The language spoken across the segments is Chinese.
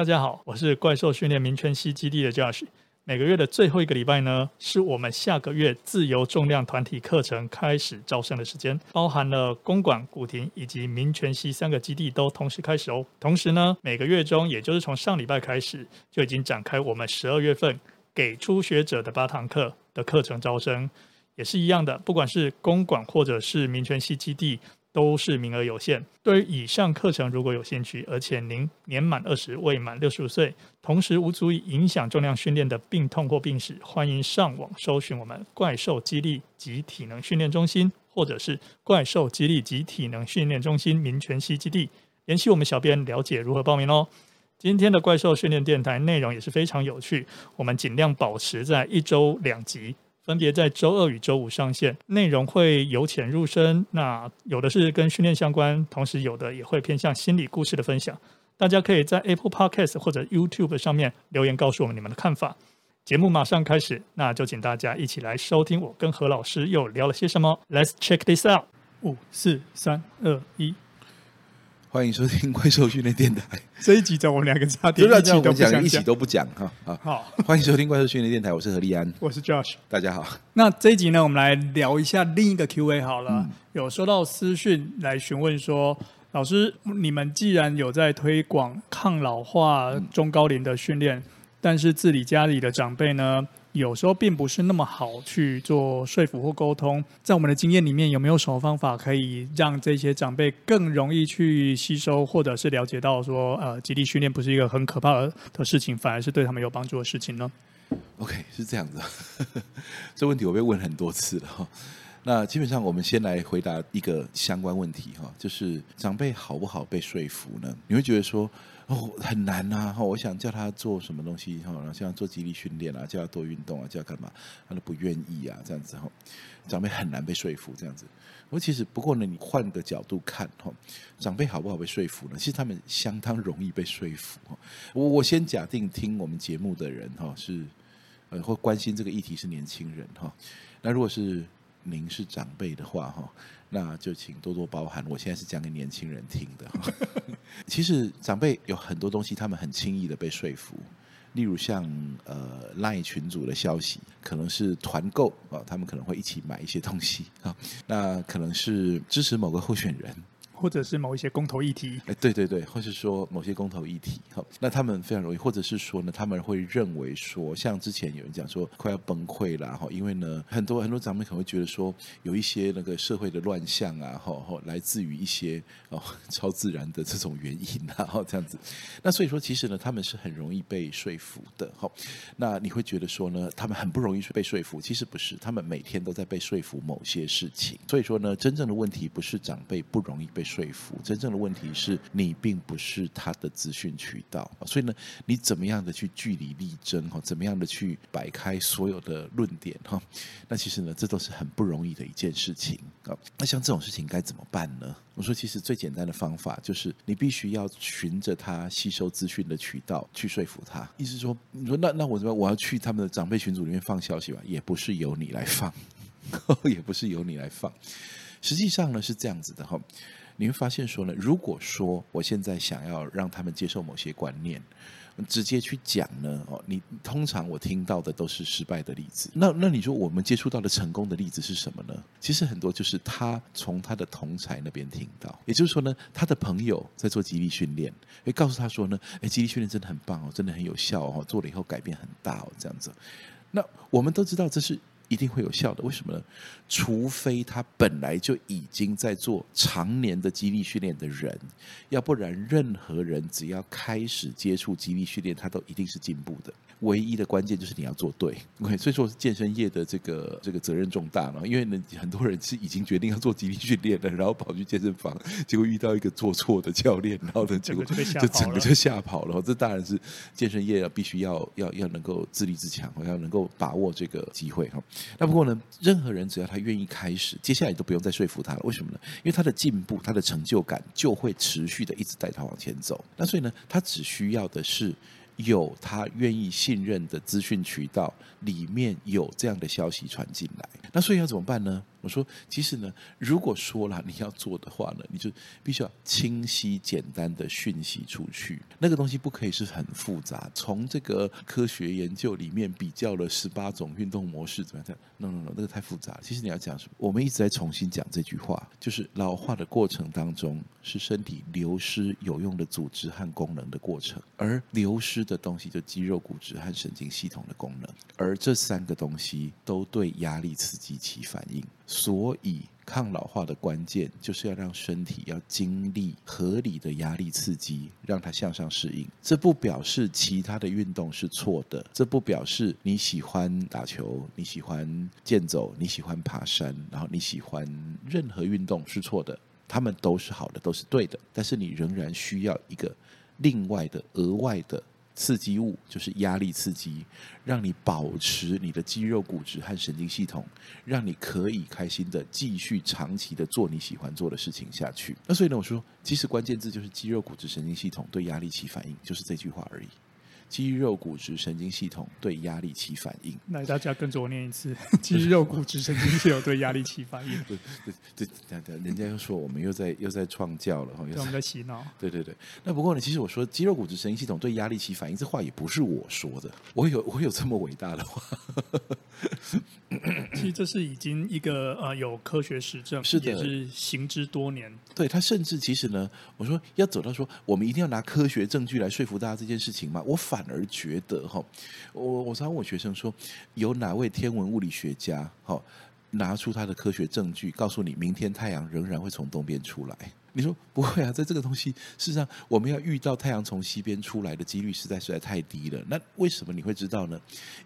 大家好，我是怪兽训练民权西基地的 Josh。每个月的最后一个礼拜呢，是我们下个月自由重量团体课程开始招生的时间，包含了公馆、古亭以及民权西三个基地都同时开始哦。同时呢，每个月中，也就是从上礼拜开始，就已经展开我们十二月份给初学者的八堂课的课程招生，也是一样的，不管是公馆或者是民权西基地。都是名额有限。对于以上课程如果有兴趣，而且您年满二十，未满六十五岁，同时无足以影响重量训练的病痛或病史，欢迎上网搜寻我们怪兽激励及体能训练中心，或者是怪兽激励及体能训练中心民权西基地，联系我们小编了解如何报名哦。今天的怪兽训练电台内容也是非常有趣，我们尽量保持在一周两集。分别在周二与周五上线，内容会由浅入深。那有的是跟训练相关，同时有的也会偏向心理故事的分享。大家可以在 Apple Podcast 或者 YouTube 上面留言告诉我们你们的看法。节目马上开始，那就请大家一起来收听我跟何老师又聊了些什么。Let's check this out。五、四、三、二、一。欢迎收听怪兽训练电台。这一集在我们两个差点一起都不讲，一起都不讲哈。好，好欢迎收听怪兽训练电台，我是何立安，我是 Josh，大家好。那这一集呢，我们来聊一下另一个 Q&A 好了。嗯、有收到私讯来询问说，老师，你们既然有在推广抗老化中高龄的训练，嗯、但是自己家里的长辈呢？有时候并不是那么好去做说服或沟通，在我们的经验里面，有没有什么方法可以让这些长辈更容易去吸收，或者是了解到说，呃，肌力训练不是一个很可怕的事情，反而是对他们有帮助的事情呢？OK，是这样子。这问题我被问很多次了哈。那基本上，我们先来回答一个相关问题哈，就是长辈好不好被说服呢？你会觉得说？哦，很难呐！哈，我想叫他做什么东西哈，然后像做肌力训练啊，叫他多运动啊，叫他干嘛，他都不愿意啊，这样子哈，长辈很难被说服这样子。我其实不过呢，你换个角度看哈，长辈好不好被说服呢？其实他们相当容易被说服。我我先假定听我们节目的人哈是呃，或关心这个议题是年轻人哈。那如果是您是长辈的话哈。那就请多多包涵，我现在是讲给年轻人听的。其实长辈有很多东西，他们很轻易的被说服，例如像呃赖群组的消息，可能是团购啊，他们可能会一起买一些东西啊，那可能是支持某个候选人。或者是某一些公投议题，哎，对对对，或是说某些公投议题，好，那他们非常容易，或者是说呢，他们会认为说，像之前有人讲说快要崩溃了哈，因为呢，很多很多长辈可能会觉得说，有一些那个社会的乱象啊，哈，来自于一些哦 超自然的这种原因啊，哈，这样子，那所以说其实呢，他们是很容易被说服的，哈，那你会觉得说呢，他们很不容易被说服，其实不是，他们每天都在被说服某些事情，所以说呢，真正的问题不是长辈不容易被。说服真正的问题是你并不是他的资讯渠道，所以呢，你怎么样的去据理力争哈？怎么样的去摆开所有的论点哈？那其实呢，这都是很不容易的一件事情啊。那像这种事情该怎么办呢？我说，其实最简单的方法就是你必须要循着他吸收资讯的渠道去说服他。意思说，你说那那我怎么我要去他们的长辈群组里面放消息吧？也不是由你来放，也不是由你来放。实际上呢，是这样子的哈。你会发现说呢，如果说我现在想要让他们接受某些观念，直接去讲呢，哦，你通常我听到的都是失败的例子。那那你说我们接触到的成功的例子是什么呢？其实很多就是他从他的同才那边听到，也就是说呢，他的朋友在做激励训练，会告诉他说呢，哎，激励训练真的很棒哦，真的很有效哦，做了以后改变很大哦，这样子。那我们都知道这是。一定会有效的，为什么呢？除非他本来就已经在做常年的肌力训练的人，要不然任何人只要开始接触肌力训练，他都一定是进步的。唯一的关键就是你要做对，OK，所以说健身业的这个这个责任重大了，因为呢很多人是已经决定要做肌力训练了，然后跑去健身房，结果遇到一个做错的教练，然后呢 结果就整个就吓跑了。这当然是健身业要必须要要要能够自立自强，要能够把握这个机会哈。那不过呢，任何人只要他愿意开始，接下来都不用再说服他了。为什么呢？因为他的进步，他的成就感就会持续的一直带他往前走。那所以呢，他只需要的是。有他愿意信任的资讯渠道，里面有这样的消息传进来。那所以要怎么办呢？我说，其实呢，如果说了你要做的话呢，你就必须要清晰简单的讯息出去。那个东西不可以是很复杂。从这个科学研究里面比较了十八种运动模式，怎么样？No No No，那个太复杂。其实你要讲什么？我们一直在重新讲这句话，就是老化的过程当中是身体流失有用的组织和功能的过程，而流失的东西就肌肉、骨质和神经系统的功能，而这三个东西都对压力刺激起反应。所以，抗老化的关键就是要让身体要经历合理的压力刺激，让它向上适应。这不表示其他的运动是错的，这不表示你喜欢打球、你喜欢健走、你喜欢爬山，然后你喜欢任何运动是错的，他们都是好的，都是对的。但是你仍然需要一个另外的、额外的。刺激物就是压力刺激，让你保持你的肌肉、骨质和神经系统，让你可以开心的继续长期的做你喜欢做的事情下去。那所以呢，我说，其实关键字就是肌肉、骨质、神经系统对压力起反应，就是这句话而已。肌肉、骨质、神经系统对压力起反应。来，大家跟着我念一次：肌肉、骨质、神经系统对压力起反应。对对对，对，人家又说我们又在 又在创教了哈，又我们在洗脑。对对对，那不过呢，其实我说肌肉、骨质、神经系统对压力起反应，这话也不是我说的，我有我有这么伟大的话。其实这是已经一个呃有科学实证，是的，也是行之多年。对，他甚至其实呢，我说要走到说我们一定要拿科学证据来说服大家这件事情嘛，我反反而觉得哈，我我常问我学生说，有哪位天文物理学家哈拿出他的科学证据，告诉你明天太阳仍然会从东边出来？你说不会啊，在这个东西，事实上我们要遇到太阳从西边出来的几率实在实在太低了。那为什么你会知道呢？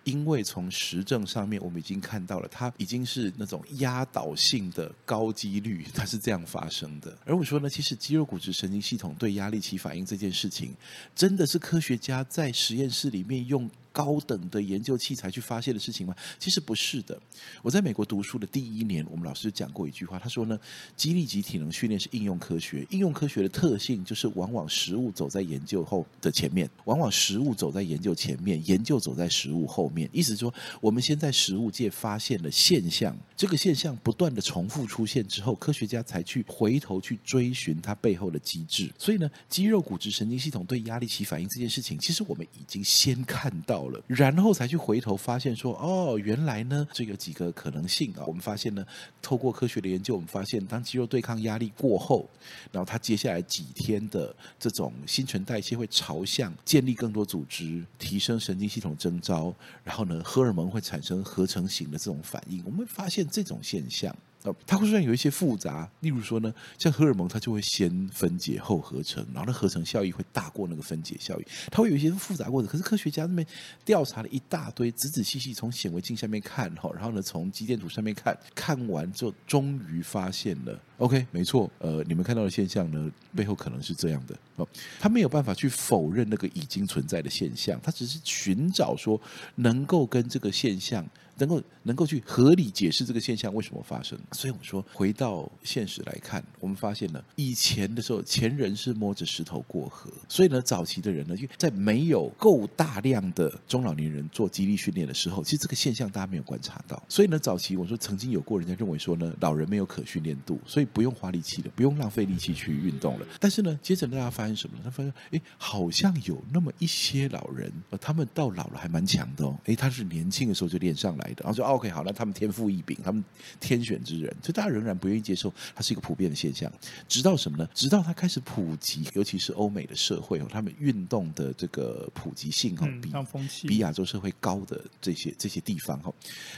因为从实证上面我们已经看到了，它已经是那种压倒性的高几率，它是这样发生的。而我说呢，其实肌肉、骨质、神经系统对压力起反应这件事情，真的是科学家在实验室里面用。高等的研究器材去发现的事情吗？其实不是的。我在美国读书的第一年，我们老师讲过一句话，他说呢，肌力及体能训练是应用科学。应用科学的特性就是往往实物走在研究后的前面，往往实物走在研究前面，研究走在实物后面。意思说，我们先在实物界发现了现象，这个现象不断的重复出现之后，科学家才去回头去追寻它背后的机制。所以呢，肌肉、骨质、神经系统对压力起反应这件事情，其实我们已经先看到。然后才去回头发现说，哦，原来呢，这有几个可能性啊。我们发现呢，透过科学的研究，我们发现当肌肉对抗压力过后，然后它接下来几天的这种新陈代谢会朝向建立更多组织、提升神经系统征召，然后呢，荷尔蒙会产生合成型的这种反应。我们发现这种现象。它会虽然有一些复杂，例如说呢，像荷尔蒙，它就会先分解后合成，然后那合成效益会大过那个分解效益，它会有一些复杂过程。可是科学家那边调查了一大堆，仔仔细细从显微镜下面看哈，然后呢从肌电图上面看，看完之后终于发现了，OK，没错，呃，你们看到的现象呢，背后可能是这样的哦，他没有办法去否认那个已经存在的现象，他只是寻找说能够跟这个现象。能够能够去合理解释这个现象为什么发生，所以我说回到现实来看，我们发现呢，以前的时候前人是摸着石头过河，所以呢，早期的人呢，就在没有够大量的中老年人做肌力训练的时候，其实这个现象大家没有观察到。所以呢，早期我说曾经有过人家认为说呢，老人没有可训练度，所以不用花力气了，不用浪费力气去运动了。但是呢，接着大家发现什么呢？他发现哎，好像有那么一些老人，呃他们到老了还蛮强的哦，哎，他是年轻的时候就练上来。然后说 OK 好，那他们天赋异禀，他们天选之人，所以大家仍然不愿意接受，它是一个普遍的现象。直到什么呢？直到它开始普及，尤其是欧美的社会哦，他们运动的这个普及性哦，比比亚洲社会高的这些这些地方哈，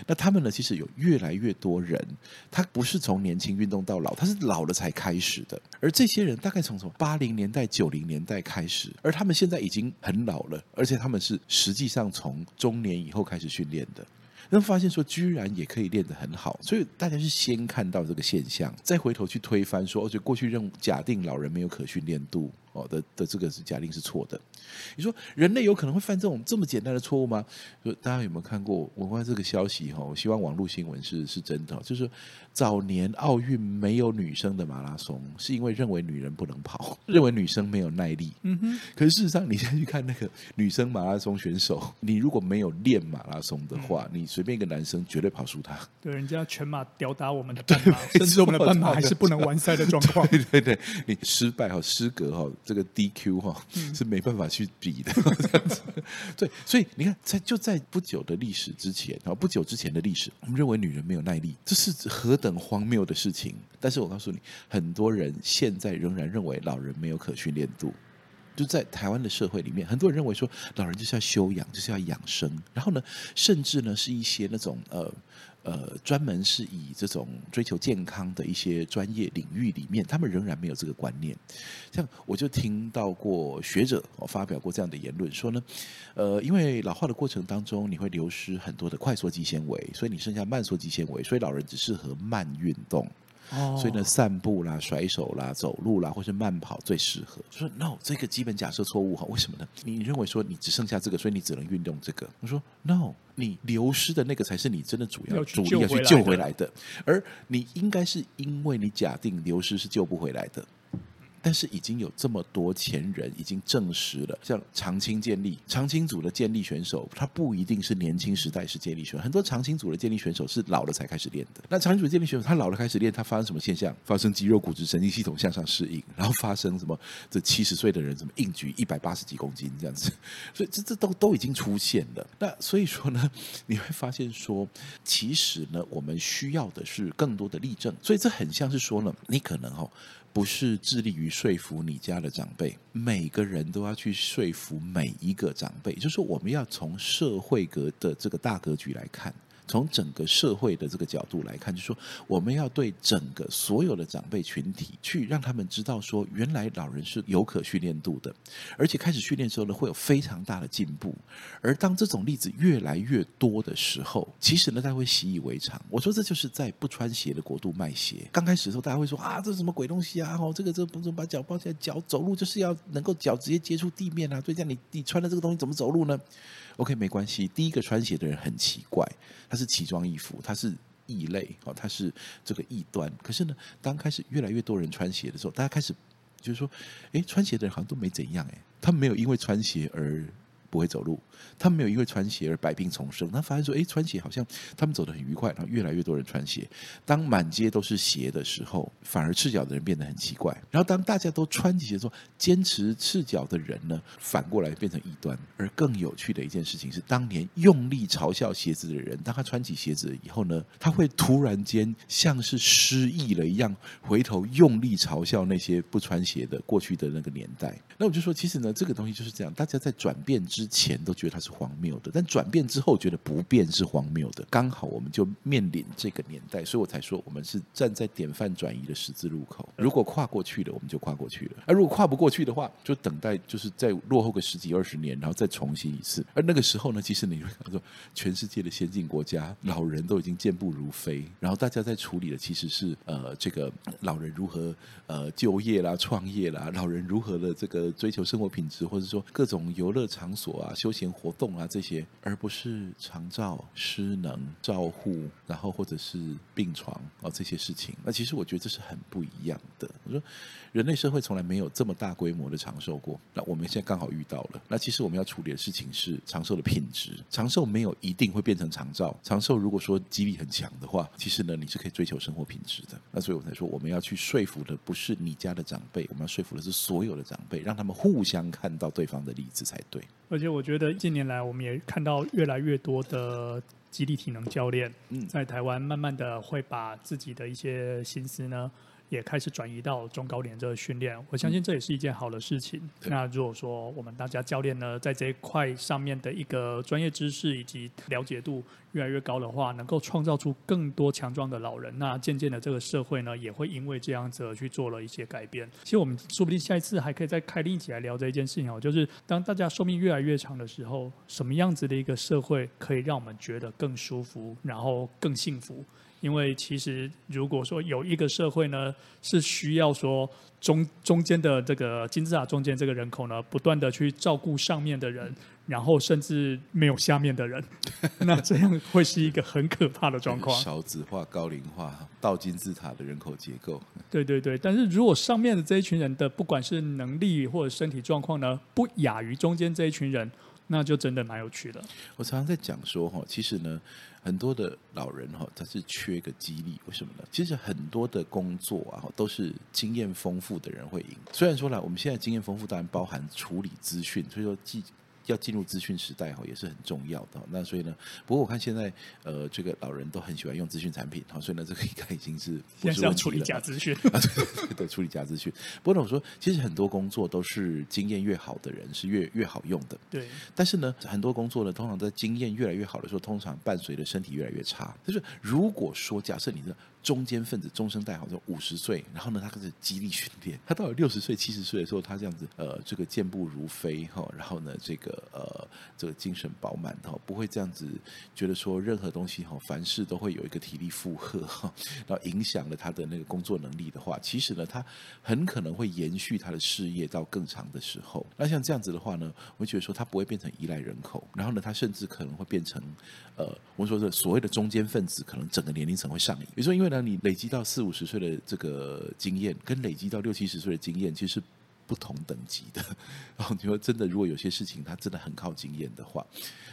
那他们呢，其实有越来越多人，他不是从年轻运动到老，他是老了才开始的。而这些人大概从从八零年代、九零年代开始，而他们现在已经很老了，而且他们是实际上从中年以后开始训练的。那发现说，居然也可以练得很好，所以大家是先看到这个现象，再回头去推翻说，而且过去认假定老人没有可训练度。哦的的这个是假定是错的。你说人类有可能会犯这种这么简单的错误吗？就大家有没有看过？我关于这个消息哈，我希望网络新闻是是真的，就是早年奥运没有女生的马拉松，是因为认为女人不能跑，认为女生没有耐力。嗯哼。可是事实上，你现在去看那个女生马拉松选手，你如果没有练马拉松的话，你随便一个男生绝对跑输他。对，人家全马吊打我们的半马，甚至我们的半马还是不能完赛的状况。对对对，你失败哈，失格哈，这个 DQ 哈是没办法去比的。对，所以你看，在就在不久的历史之前啊，不久之前的历史，我们认为女人没有耐力，这是何等荒谬的事情。但是我告诉你，很多人现在仍然认为老人没有可训练度。就在台湾的社会里面，很多人认为说，老人就是要休养，就是要养生。然后呢，甚至呢是一些那种呃呃专门是以这种追求健康的一些专业领域里面，他们仍然没有这个观念。像我就听到过学者哦发表过这样的言论，说呢，呃，因为老化的过程当中，你会流失很多的快速肌纤维，所以你剩下慢速肌纤维，所以老人只适合慢运动。哦，所以呢，散步啦、甩手啦、走路啦，或是慢跑最适合。就说 no，这个基本假设错误哈？为什么呢？你认为说你只剩下这个，所以你只能运动这个？我说 no，你流失的那个才是你真的主要主力要去救回来的，而你应该是因为你假定流失是救不回来的。但是已经有这么多前人已经证实了，像长青健力、长青组的健力选手，他不一定是年轻时代是健力选手，很多长青组的健力选手是老了才开始练的。那长青组健力选手，他老了开始练，他发生什么现象？发生肌肉、骨质、神经系统向上适应，然后发生什么？这七十岁的人什么硬举一百八十几公斤这样子，所以这这都都已经出现了。那所以说呢，你会发现说，其实呢，我们需要的是更多的例证。所以这很像是说呢，你可能哦。不是致力于说服你家的长辈，每个人都要去说服每一个长辈，就是我们要从社会格的这个大格局来看。从整个社会的这个角度来看，就是说我们要对整个所有的长辈群体去让他们知道，说原来老人是有可训练度的，而且开始训练之后呢，会有非常大的进步。而当这种例子越来越多的时候，其实呢，大家会习以为常。我说这就是在不穿鞋的国度卖鞋。刚开始的时候，大家会说啊，这是什么鬼东西啊？哦，这个这不怎么把脚抱起来，脚走路就是要能够脚直接接触地面啊。所以这样你你穿的这个东西怎么走路呢？OK，没关系。第一个穿鞋的人很奇怪，他是奇装异服，他是异类哦，他是这个异端。可是呢，当开始越来越多人穿鞋的时候，大家开始就是说，诶，穿鞋的人好像都没怎样，诶，他没有因为穿鞋而。不会走路，他们没有因为穿鞋而百病丛生。他发现说，哎，穿鞋好像他们走得很愉快，然后越来越多人穿鞋。当满街都是鞋的时候，反而赤脚的人变得很奇怪。然后当大家都穿起鞋说，坚持赤脚的人呢，反过来变成异端。而更有趣的一件事情是，当年用力嘲笑鞋子的人，当他穿起鞋子以后呢，他会突然间像是失忆了一样，回头用力嘲笑那些不穿鞋的过去的那个年代。那我就说，其实呢，这个东西就是这样，大家在转变之前都觉得它是荒谬的，但转变之后觉得不变是荒谬的。刚好我们就面临这个年代，所以我才说我们是站在典范转移的十字路口。如果跨过去了，我们就跨过去了；而如果跨不过去的话，就等待就是再落后个十几二十年，然后再重新一次。而那个时候呢，其实你会看到，全世界的先进国家老人都已经健步如飞，然后大家在处理的其实是呃这个老人如何呃就业啦、创业啦，老人如何的这个。追求生活品质，或者说各种游乐场所啊、休闲活动啊这些，而不是长照、失能、照护，然后或者是病床啊这些事情。那其实我觉得这是很不一样的。我说，人类社会从来没有这么大规模的长寿过，那我们现在刚好遇到了。那其实我们要处理的事情是长寿的品质。长寿没有一定会变成长照，长寿如果说肌力很强的话，其实呢你是可以追求生活品质的。那所以我才说，我们要去说服的不是你家的长辈，我们要说服的是所有的长辈，让他们互相看到对方的例子才对。而且我觉得近年来，我们也看到越来越多的激励体能教练，在台湾慢慢的会把自己的一些心思呢。也开始转移到中高龄这个训练，我相信这也是一件好的事情。嗯、那如果说我们大家教练呢，在这一块上面的一个专业知识以及了解度越来越高的话，能够创造出更多强壮的老人，那渐渐的这个社会呢，也会因为这样子而去做了一些改变。其实我们说不定下一次还可以再开另一起来聊这一件事情哦，就是当大家寿命越来越长的时候，什么样子的一个社会可以让我们觉得更舒服，然后更幸福？因为其实如果说有一个社会呢，是需要说中中间的这个金字塔中间这个人口呢，不断的去照顾上面的人，然后甚至没有下面的人，那这样会是一个很可怕的状况。少子化、高龄化、倒金字塔的人口结构。对对对，但是如果上面的这一群人的不管是能力或者身体状况呢，不亚于中间这一群人。那就真的蛮有趣的。我常常在讲说哈，其实呢，很多的老人哈，他是缺个激励，为什么呢？其实很多的工作啊，都是经验丰富的人会赢。虽然说呢，我们现在经验丰富，当然包含处理资讯，所以说既。要进入资讯时代哈，也是很重要的。那所以呢，不过我看现在呃，这个老人都很喜欢用资讯产品，好，所以呢，这个应该已经是不是要处理假资讯 啊？对对对，处理假资讯。不过呢，我说其实很多工作都是经验越好的人是越越好用的。对。但是呢，很多工作呢，通常在经验越来越好的时候，通常伴随着身体越来越差。就是如果说假设你的。中间分子中生代好像五十岁，然后呢，他开始肌力训练。他到了六十岁、七十岁的时候，他这样子，呃，这个健步如飞哈，然后呢，这个呃，这个精神饱满哈，不会这样子觉得说任何东西哈，凡事都会有一个体力负荷哈，然后影响了他的那个工作能力的话，其实呢，他很可能会延续他的事业到更长的时候。那像这样子的话呢，我觉得说他不会变成依赖人口，然后呢，他甚至可能会变成呃，我们说的所谓的中间分子，可能整个年龄层会上瘾。比如说，因为呢。那你累积到四五十岁的这个经验，跟累积到六七十岁的经验，其实是不同等级的。然 后你说真的，如果有些事情他真的很靠经验的话，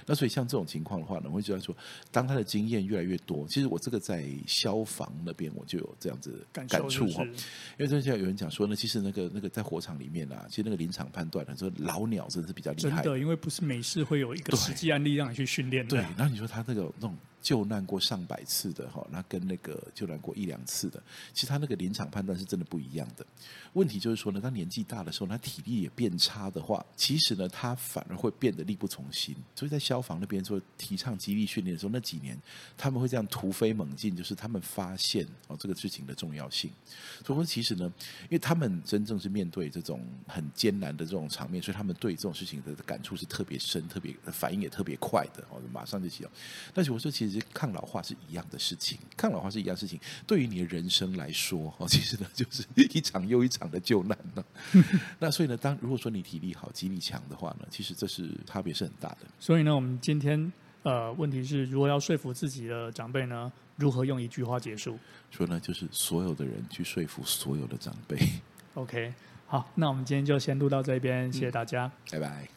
那所以像这种情况的话呢，我会觉得说，当他的经验越来越多，其实我这个在消防那边我就有这样子感触哈。因为之前有人讲说呢，其实那个那个在火场里面啊，其实那个临场判断，说老鸟真的是比较厉害的。真的，因为不是每次会有一个实际案例让你去训练的。对，然后你说他那个那种。救难过上百次的哈，那跟那个救难过一两次的，其实他那个临场判断是真的不一样的。问题就是说呢，他年纪大的时候，他体力也变差的话，其实呢，他反而会变得力不从心。所以在消防那边说提倡激励训练的时候，那几年他们会这样突飞猛进，就是他们发现哦这个事情的重要性。所以说，其实呢，因为他们真正是面对这种很艰难的这种场面，所以他们对这种事情的感触是特别深、特别反应也特别快的哦，马上就起来。但是我说，其实。其实抗老化是一样的事情，抗老化是一样的事情。对于你的人生来说，哦，其实呢，就是一场又一场的救难呢。那所以呢，当如果说你体力好、肌力强的话呢，其实这是差别是很大的。所以呢，我们今天呃，问题是如果要说服自己的长辈呢，如何用一句话结束？说呢，就是所有的人去说服所有的长辈。OK，好，那我们今天就先录到这边，谢谢大家，拜拜。